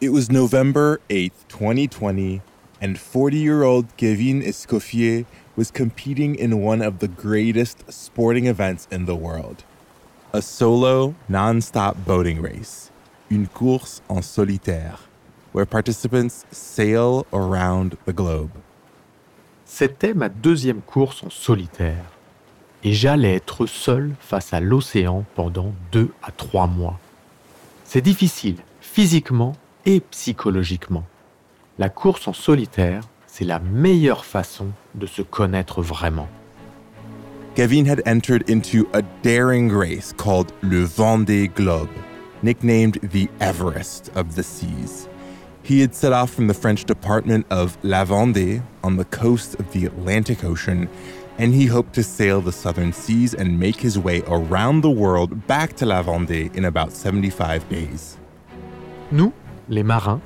It was November 8th, 2020, and 40 year old Kevin Escoffier was competing in one of the greatest sporting events in the world a solo, non stop boating race, une course en solitaire, where participants sail around the globe. C'était ma deuxième course en solitaire, et j'allais être seul face à l'océan pendant deux à trois mois. C'est difficile, physiquement et psychologiquement. La course en solitaire, c'est la meilleure façon de se connaître vraiment. Kevin had entered into a daring race called Le Vendée Globe, nicknamed the Everest of the seas. He had set off from the French department of La Vendée on the coast of the Atlantic Ocean, and he hoped to sail the southern seas and make his way around the world back to La Vendée in about 75 days. Nous, les marins,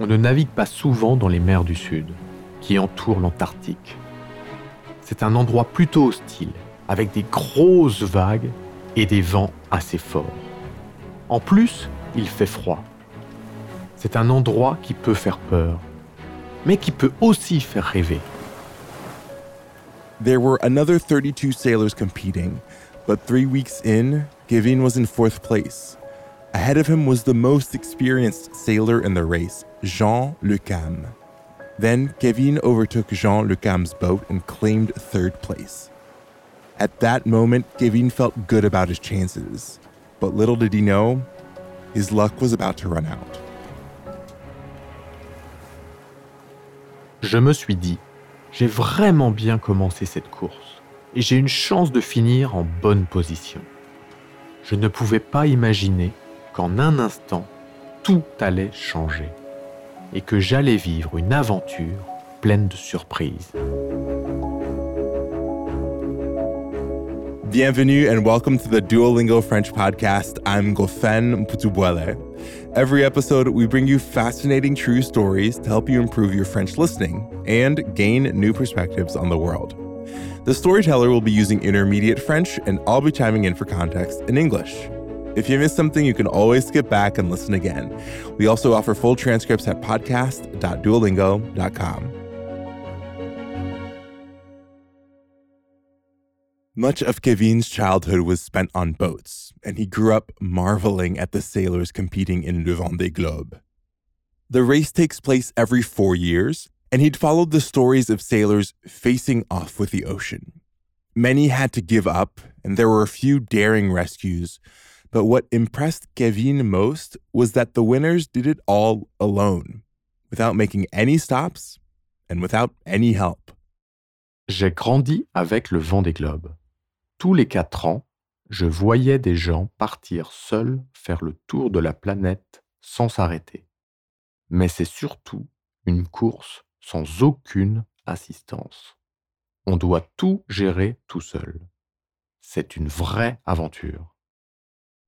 on ne navigue pas souvent dans les mers du Sud, qui entourent l'Antarctique. C'est un endroit plutôt hostile, avec des grosses vagues et des vents assez forts. En plus, il fait froid. C'est un endroit qui peut faire peur, mais qui peut aussi faire rêver. There were another 32 sailors competing, but three weeks in, Kevin was in fourth place. Ahead of him was the most experienced sailor in the race, Jean Le Cam. Then Kevin overtook Jean Le Cam's boat and claimed third place. At that moment, Kevin felt good about his chances, but little did he know, his luck was about to run out. Je me suis dit, j'ai vraiment bien commencé cette course et j'ai une chance de finir en bonne position. Je ne pouvais pas imaginer qu'en un instant, tout allait changer et que j'allais vivre une aventure pleine de surprises. Bienvenue and welcome to the Duolingo French podcast. I'm Gofen Mputubuele. Every episode, we bring you fascinating true stories to help you improve your French listening and gain new perspectives on the world. The storyteller will be using intermediate French, and I'll be chiming in for context in English. If you missed something, you can always skip back and listen again. We also offer full transcripts at podcast.duolingo.com. Much of Kevin's childhood was spent on boats, and he grew up marveling at the sailors competing in Le Vendée Globe. The race takes place every four years, and he'd followed the stories of sailors facing off with the ocean. Many had to give up, and there were a few daring rescues. But what impressed Kevin most was that the winners did it all alone, without making any stops and without any help. J'ai grandi avec le vent des globes. Tous les quatre ans, je voyais des gens partir seuls faire le tour de la planète sans s'arrêter. Mais c'est surtout une course sans aucune assistance. On doit tout gérer tout seul. C'est une vraie aventure.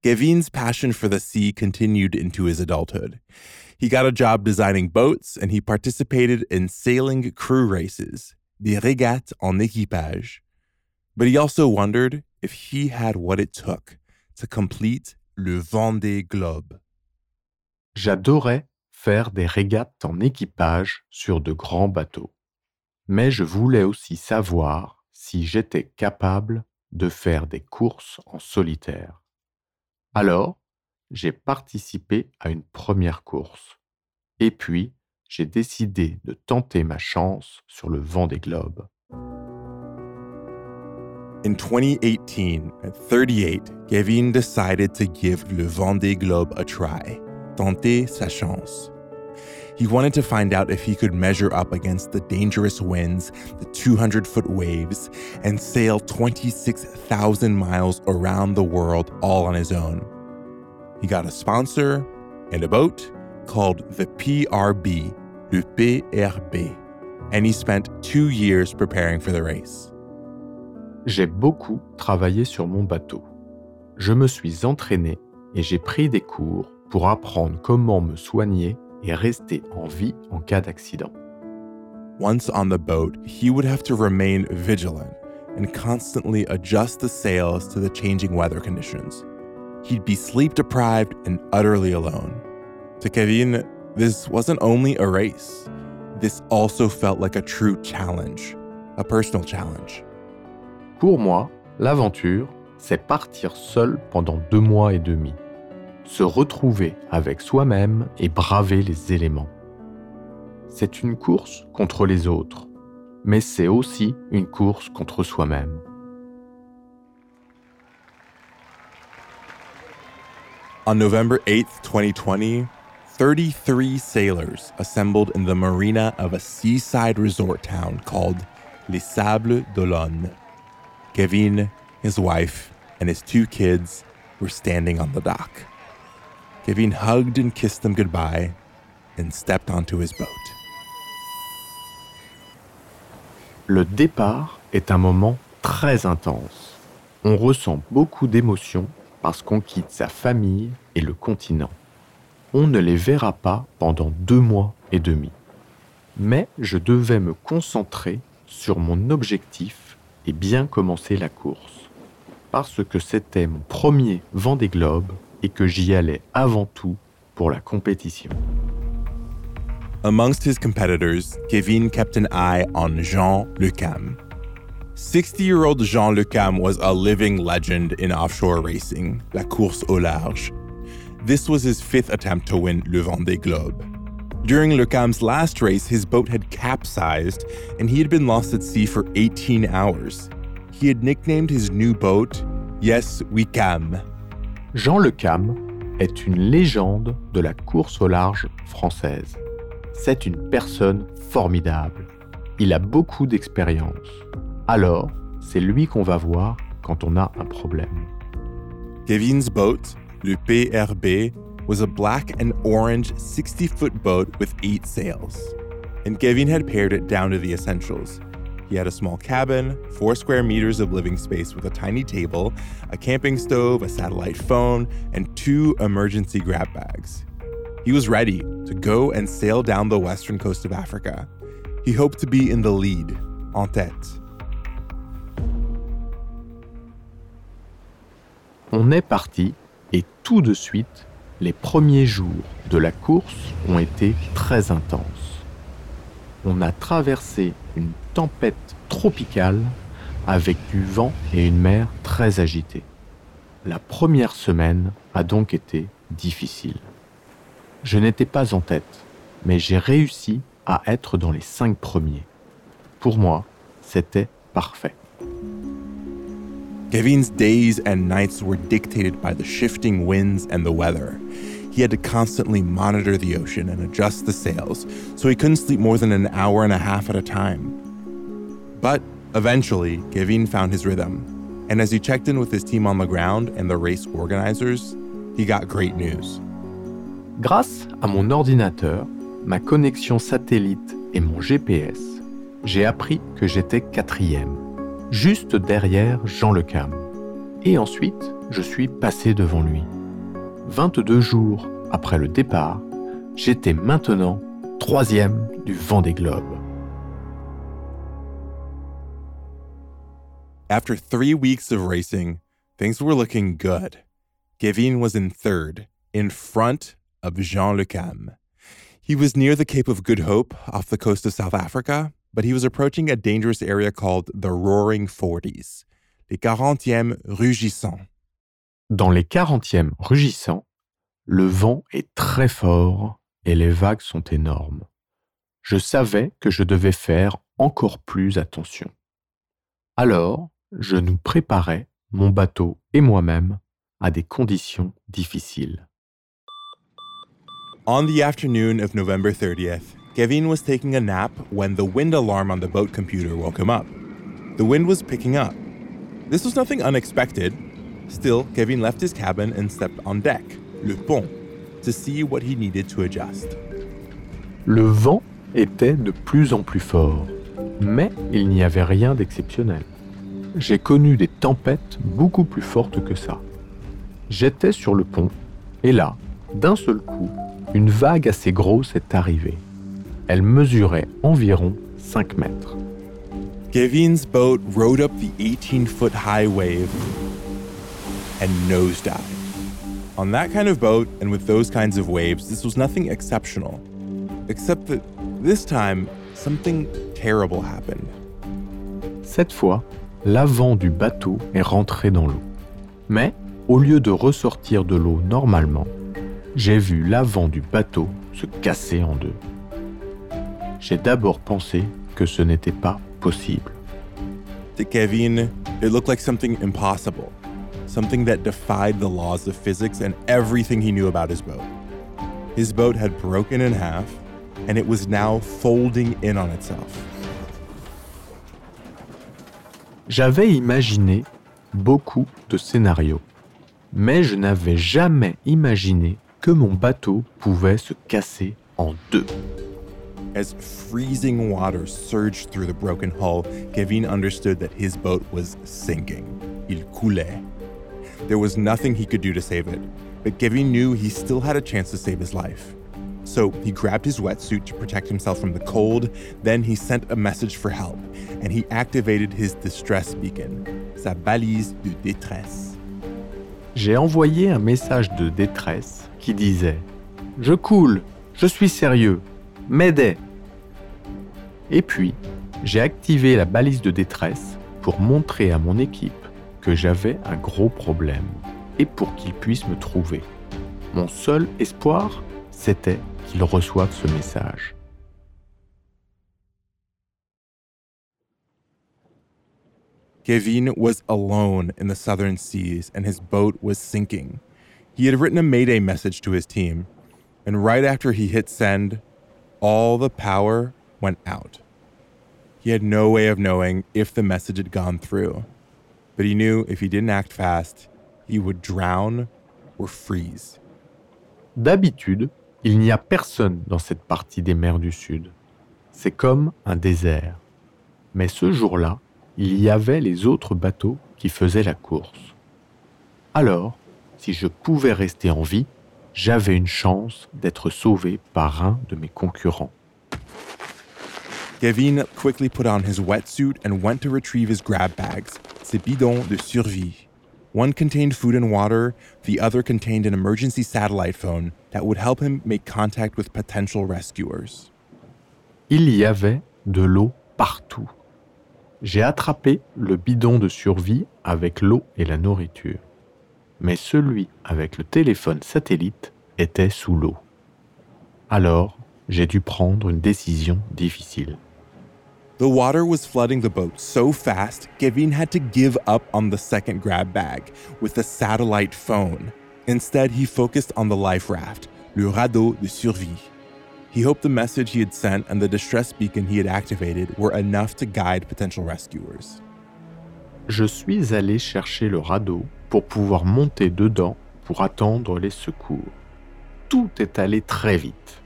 Kevin's passion for the sea continued into his adulthood. He got a job designing boats and he participated in sailing crew races, the régates en équipage. But he also wondered if he had what it took to complete le Vendée Globe. J'adorais faire des régates en équipage sur de grands bateaux. Mais je voulais aussi savoir si j'étais capable de faire des courses en solitaire. Alors, j'ai participé à une première course. Et puis, j'ai décidé de tenter ma chance sur le vent des globes. In 2018, at 38, Kevin decided to give Le Vendée Globe a try, tenter sa chance. He wanted to find out if he could measure up against the dangerous winds, the 200 foot waves, and sail 26,000 miles around the world all on his own. He got a sponsor and a boat called the PRB, le PRB, and he spent two years preparing for the race. J'ai beaucoup travaillé sur mon bateau. Je me suis entraîné et j'ai pris des cours pour apprendre comment me soigner et rester en vie en cas d'accident. Once on the boat, he would have to remain vigilant and constantly adjust the sails to the changing weather conditions. He'd be sleep deprived and utterly alone. To Kevin, this wasn't only a race, this also felt like a true challenge, a personal challenge. Pour moi, l'aventure, c'est partir seul pendant deux mois et demi, se retrouver avec soi-même et braver les éléments. C'est une course contre les autres, mais c'est aussi une course contre soi-même. On November 8, 2020, 33 sailors assembled in the marina of a seaside resort town called Les Sables d'Olonne. Kevin, his wife, and his two kids were standing on the dock. Hugged and kissed them goodbye and stepped onto his boat. Le départ est un moment très intense. On ressent beaucoup d'émotions parce qu'on quitte sa famille et le continent. On ne les verra pas pendant deux mois et demi. Mais je devais me concentrer sur mon objectif et bien commencer la course. Parce que c'était mon premier Vendée Globe et que j'y allais avant tout pour la compétition. Amongst his competitors, Kevin kept an eye on Jean Lecam. 60 year old Jean Lecam was a living legend in offshore racing, la course au large. This was his fifth attempt to win Le Vendée Globe. During Lecam's last race, his boat had capsized and he had been lost at sea for 18 hours. He had nicknamed his new boat Yes We Cam. Jean Lecam est une légende de la course au large française. C'est une personne formidable. Il a beaucoup d'expérience. Alors, c'est lui qu'on va voir quand on a un problème. Kevin's boat, le PRB, was a black and orange 60 foot boat with eight sails. And Kevin had pared it down to the essentials. He had a small cabin, four square meters of living space with a tiny table, a camping stove, a satellite phone, and two emergency grab bags. He was ready to go and sail down the western coast of Africa. He hoped to be in the lead, en tête. On est parti et tout de suite, les premiers jours de la course ont été très intenses. On a traversé une tempête tropicale avec du vent et une mer très agitée. La première semaine a donc été difficile. Je n'étais pas en tête, mais j'ai réussi à être dans les cinq premiers. Pour moi, c'était parfait. Kevin's days and nights were dictated by the shifting winds and the weather. He had to constantly monitor the ocean and adjust the sails, so he couldn't sleep more than an hour and a half at a time. But eventually, Kevin found his rhythm, and as he checked in with his team on the ground and the race organizers, he got great news. Grâce à mon ordinateur, ma connexion satellite et mon GPS, j'ai appris que j'étais quatrième, juste derrière Jean Le Cam. Et ensuite, je suis passé devant lui. 22 jours après le départ, j'étais maintenant troisième du vent des globes. After three weeks of racing, things were looking good. Gavin was in third, in front of Jean Lucam. He was near the Cape of Good Hope off the coast of South Africa, but he was approaching a dangerous area called the Roaring Forties, les 40e rugissants. Dans les 40e rugissants, le vent est très fort et les vagues sont énormes. Je savais que je devais faire encore plus attention. Alors, je nous préparais, mon bateau et moi-même, à des conditions difficiles. On the afternoon of November 30th, Kevin was taking a nap when the wind alarm on the boat computer woke him up. The wind was picking up. This was nothing unexpected. Still, Kevin left his cabin and stepped on deck, le pont, to see what he needed to adjust. Le vent était de plus en plus fort, mais il n'y avait rien d'exceptionnel. J'ai connu des tempêtes beaucoup plus fortes que ça. J'étais sur le pont, et là, d'un seul coup, une vague assez grosse est arrivée. Elle mesurait environ 5 mètres. Kevin's boat rode up the 18 foot high wave and nosedived. On that kind of boat and with those kinds of waves, this was nothing exceptional. Except that this time, something terrible happened. Cette fois, l'avant du bateau est rentré dans l'eau. Mais, au lieu de ressortir de l'eau normalement, j'ai vu l'avant du bateau se casser en deux. J'ai d'abord pensé que ce n'était pas possible. To Kevin, it looked like something impossible, something that defied the laws of physics and everything he knew about his boat. His boat had broken in half, and it was now folding in on itself. J'avais imaginé beaucoup de scénarios, mais je n'avais jamais imaginé que mon bateau pouvait se casser en deux. As freezing water surged through the broken hull, Kevin understood that his boat was sinking. Il coulait. There was nothing he could do to save it, but Kevin knew he still had a chance to save his life. So he grabbed his wetsuit to protect himself from the cold, then he sent a message for help, and he activated his distress beacon, sa balise de détresse. J'ai envoyé un message de détresse qui disait ⁇ Je coule, je suis sérieux, m'aidez !⁇ Et puis, j'ai activé la balise de détresse pour montrer à mon équipe que j'avais un gros problème et pour qu'ils puissent me trouver. Mon seul espoir, c'était qu'ils reçoivent ce message. Kevin was alone in the southern seas and his boat was sinking. He had written a mayday message to his team, and right after he hit send, all the power went out. He had no way of knowing if the message had gone through, but he knew if he didn't act fast, he would drown or freeze. D'habitude, il n'y a personne dans cette partie des mers du Sud. C'est comme un désert. Mais ce jour-là, il y avait les autres bateaux qui faisaient la course. Alors, si je pouvais rester en vie, j'avais une chance d'être sauvé par un de mes concurrents. Kevin quickly put on his wetsuit and went to retrieve his grab bags, ses bidons de survie. One contained food and water, the other contained an emergency satellite phone that would help him make contact with potential rescuers. Il y avait de l'eau partout. J'ai attrapé le bidon de survie avec l'eau et la nourriture. Mais celui avec le téléphone satellite était sous l'eau. Alors, j'ai dû prendre une décision difficile. The water was flooding the boat so fast, Kevin had to give up on the second grab bag with the satellite phone. Instead, he focused on the life raft, le radeau de survie. He hoped the message he had sent and the distress beacon he had activated were enough to guide potential rescuers. Je suis allé chercher le radeau pour pouvoir monter dedans pour attendre les secours. Tout est allé très vite.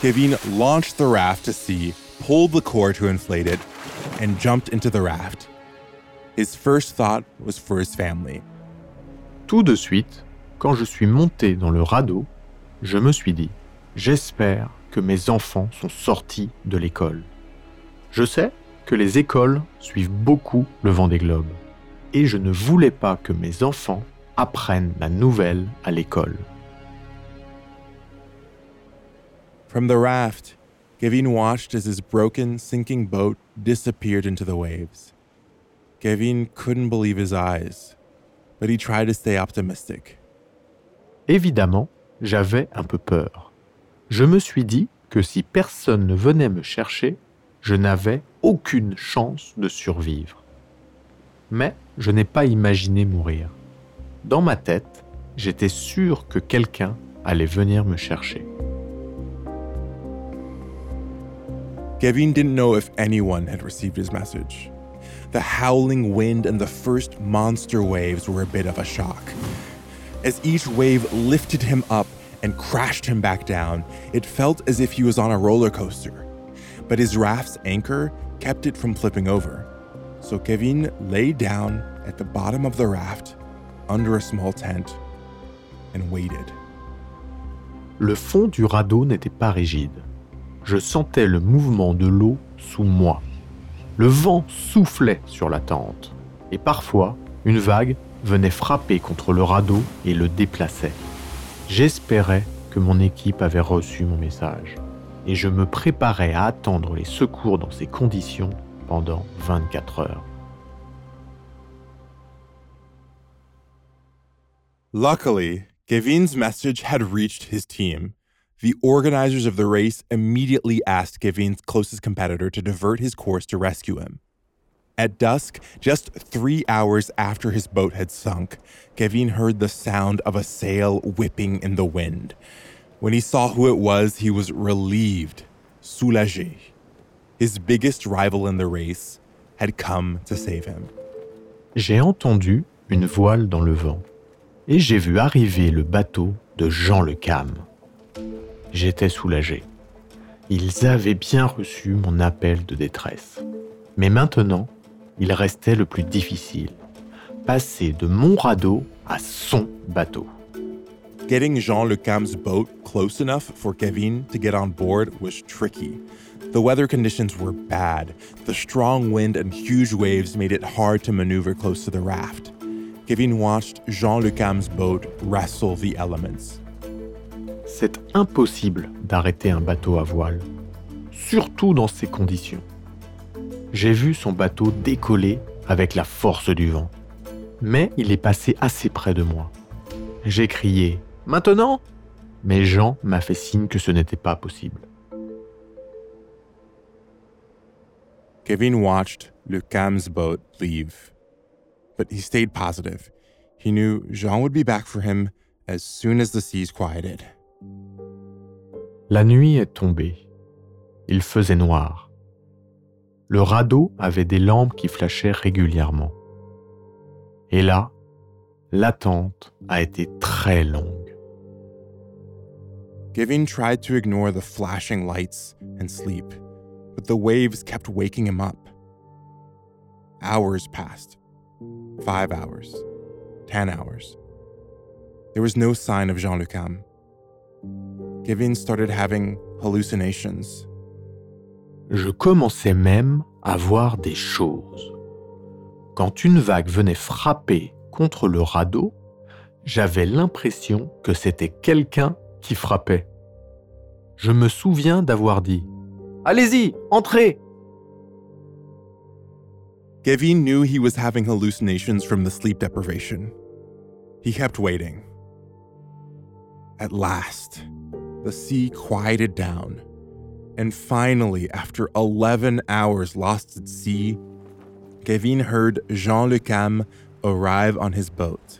Kevin launched the raft to sea, pulled the cord to inflate it, and jumped into the raft. His first thought was for his family. Tout de suite, quand je suis monté dans le radeau, je me suis dit, j'espère que mes enfants sont sortis de l'école. Je sais que les écoles suivent beaucoup le vent des globes, et je ne voulais pas que mes enfants apprennent la nouvelle à l'école. From the raft, Kevin watched as his broken, sinking boat disappeared into the waves. Kevin couldn't believe his eyes, but he tried to stay optimistic. Évidemment, j'avais un peu peur. Je me suis dit que si personne ne venait me chercher, je n'avais aucune chance de survivre. Mais je n'ai pas imaginé mourir. Dans ma tête, j'étais sûr que quelqu'un allait venir me chercher. Kevin didn't know if anyone had received his message. The howling wind and the first monster waves were a bit of a shock. As each wave lifted him up and crashed him back down, it felt as if he was on a roller coaster. But his raft's anchor kept it from flipping over. So Kevin lay down at the bottom of the raft under a small tent and waited. Le fond du radeau n'était pas rigide. Je sentais le mouvement de l'eau sous moi. Le vent soufflait sur la tente. Et parfois, une vague venait frapper contre le radeau et le déplaçait. J'espérais que mon équipe avait reçu mon message et je me préparais à attendre les secours dans ces conditions pendant 24 heures. Luckily, Kevin's message had reached his team. The organizers of the race immediately asked Kevin's closest competitor to divert his course to rescue him. At dusk, just three hours after his boat had sunk, Gavin heard the sound of a sail whipping in the wind. When he saw who it was, he was relieved, soulagé. His biggest rival in the race had come to save him. J'ai entendu une voile dans le vent et j'ai vu arriver le bateau de Jean Le Cam. J'étais soulagé. Ils avaient bien reçu mon appel de détresse. Mais maintenant, il restait le plus difficile. Passer de mon radeau à son bateau. Getting Jean Le Cam's boat close enough for Kevin to get on board was tricky. The weather conditions were bad. The strong wind and huge waves made it hard to maneuver close to the raft. Kevin watched Jean Le Cam's boat wrestle the elements. C'est impossible d'arrêter un bateau à voile, surtout dans ces conditions. J'ai vu son bateau décoller avec la force du vent, mais il est passé assez près de moi. J'ai crié Maintenant Mais Jean m'a fait signe que ce n'était pas possible. Kevin watched Le Cam's boat leave, but he stayed positive. He knew Jean would be back for him as soon as the seas quieted. La nuit est tombée. Il faisait noir. Le radeau avait des lampes qui flashaient régulièrement. Et là, l'attente a été très longue. Kevin tried to ignore the flashing lights and sleep, but the waves kept waking him up. Hours passed. Five hours. Ten hours. There was no sign of Jean Lucam. Kevin started having hallucinations. Je commençais même à voir des choses. Quand une vague venait frapper contre le radeau, j'avais l'impression que c'était quelqu'un qui frappait. Je me souviens d'avoir dit ⁇ Allez-y, entrez !⁇ Kevin knew he was having hallucinations from the sleep deprivation. He kept waiting. At last, the sea quieted down, and finally, after 11 hours lost at sea, Kevin heard Jean Le Cam arrive on his boat,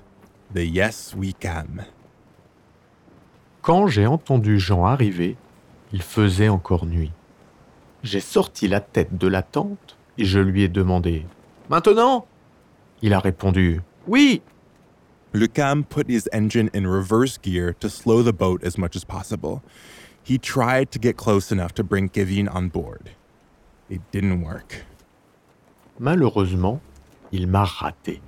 the Yes We Can. Quand j'ai entendu Jean arriver, il faisait encore nuit. J'ai sorti la tête de la tente et je lui ai demandé Maintenant? Il a répondu Oui. Le Cam put his engine in reverse gear to slow the boat as much as possible. He tried to get close enough to bring Kevin on board. It didn't work. Malheureusement, il m'a raté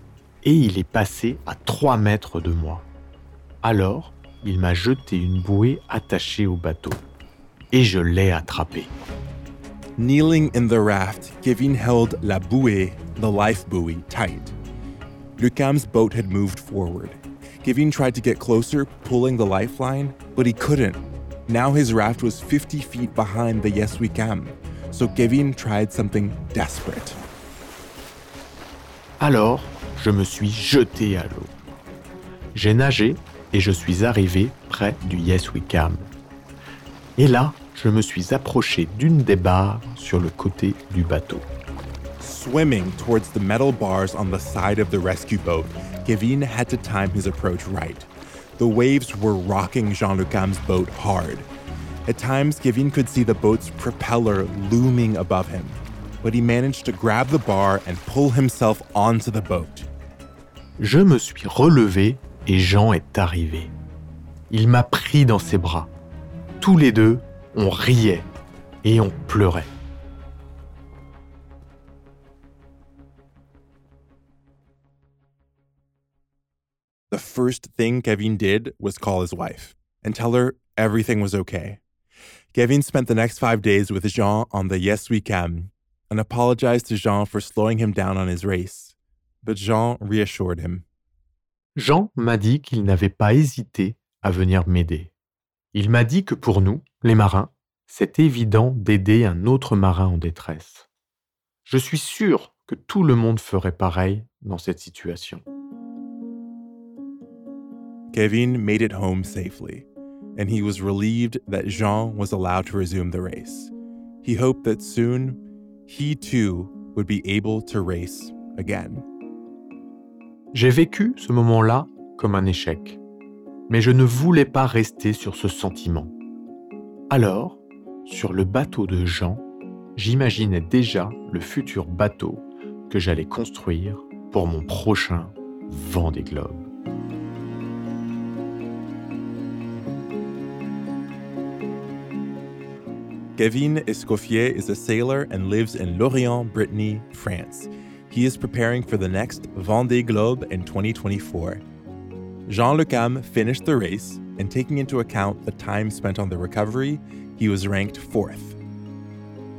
et il est passé à 3 mètres de moi. Alors, il m'a jeté une bouée attachée au bateau et je l'ai attrapé. Kneeling in the raft, Kevin held la bouée, the life buoy, tight. Lucam's boat had moved forward. Kevin tried to get closer, pulling the lifeline, but he couldn't. Now his raft was 50 feet behind the Yes We Can, so Kevin tried something desperate. Alors, je me suis jeté à l'eau. J'ai nagé et je suis arrivé près du Yes We Can. Et là, je me suis approché d'une des barres sur le côté du bateau. Swimming towards the metal bars on the side of the rescue boat, Kevin had to time his approach right. The waves were rocking Jean Lucam's boat hard. At times, Kevin could see the boat's propeller looming above him, but he managed to grab the bar and pull himself onto the boat. Je me suis relevé et Jean est arrivé. Il m'a pris dans ses bras. Tous les deux, on riait et on pleurait. The first thing Kevin did was call his wife and tell her everything was okay. Kevin spent the next five days with Jean on the Yes We Can and apologized to Jean for slowing him down on his race. But Jean reassured him Jean m'a dit qu'il n'avait pas hésité à venir m'aider. Il m'a dit que pour nous, les marins, c'est évident d'aider un autre marin en détresse. Je suis sûr que tout le monde ferait pareil dans cette situation. Kevin made it home safely, and he was relieved that Jean was allowed to resume the race. He hoped that soon he too would be able to race again. J'ai vécu ce moment-là comme un échec, mais je ne voulais pas rester sur ce sentiment. Alors, sur le bateau de Jean, j'imaginais déjà le futur bateau que j'allais construire pour mon prochain vent des globes. Kevin Escoffier is a sailor and lives in Lorient, Brittany, France. He is preparing for the next Vendée Globe in 2024. Jean Le Cam finished the race, and taking into account the time spent on the recovery, he was ranked fourth.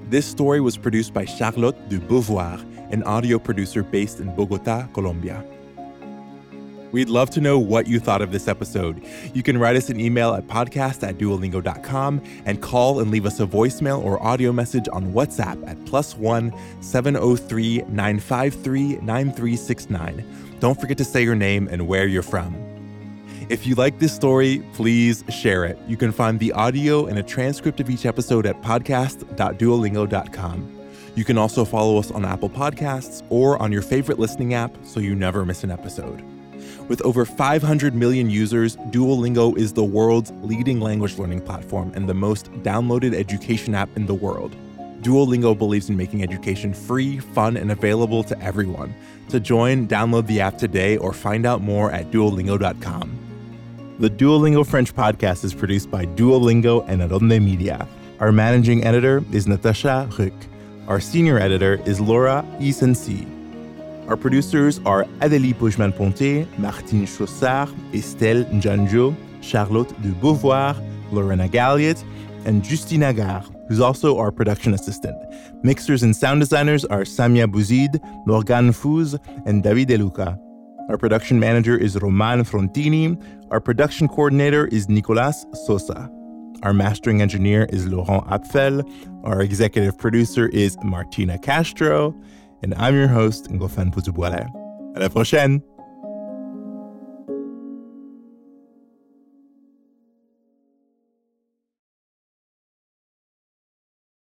This story was produced by Charlotte de Beauvoir, an audio producer based in Bogota, Colombia. We'd love to know what you thought of this episode. You can write us an email at podcast at duolingo.com and call and leave us a voicemail or audio message on WhatsApp at plus one 703 953 9369. Don't forget to say your name and where you're from. If you like this story, please share it. You can find the audio and a transcript of each episode at podcast.duolingo.com. You can also follow us on Apple Podcasts or on your favorite listening app so you never miss an episode. With over 500 million users, Duolingo is the world's leading language learning platform and the most downloaded education app in the world. Duolingo believes in making education free, fun, and available to everyone. To join, download the app today or find out more at duolingo.com. The Duolingo French podcast is produced by Duolingo and Aronde Media. Our managing editor is Natasha Rück. Our senior editor is Laura Isensi. Our producers are Adélie Poujman-Ponté, Martine Chaussard, Estelle Njanjo, Charlotte de Beauvoir, Lorena Galliot, and Justina Gar, who's also our production assistant. Mixers and sound designers are Samia Bouzid, Morgan Fouz, and David Deluca. Our production manager is Roman Frontini. Our production coordinator is Nicolas Sosa. Our mastering engineer is Laurent Apfel. Our executive producer is Martina Castro. And I'm your host, Ngofan Puzubuale. À la prochaine!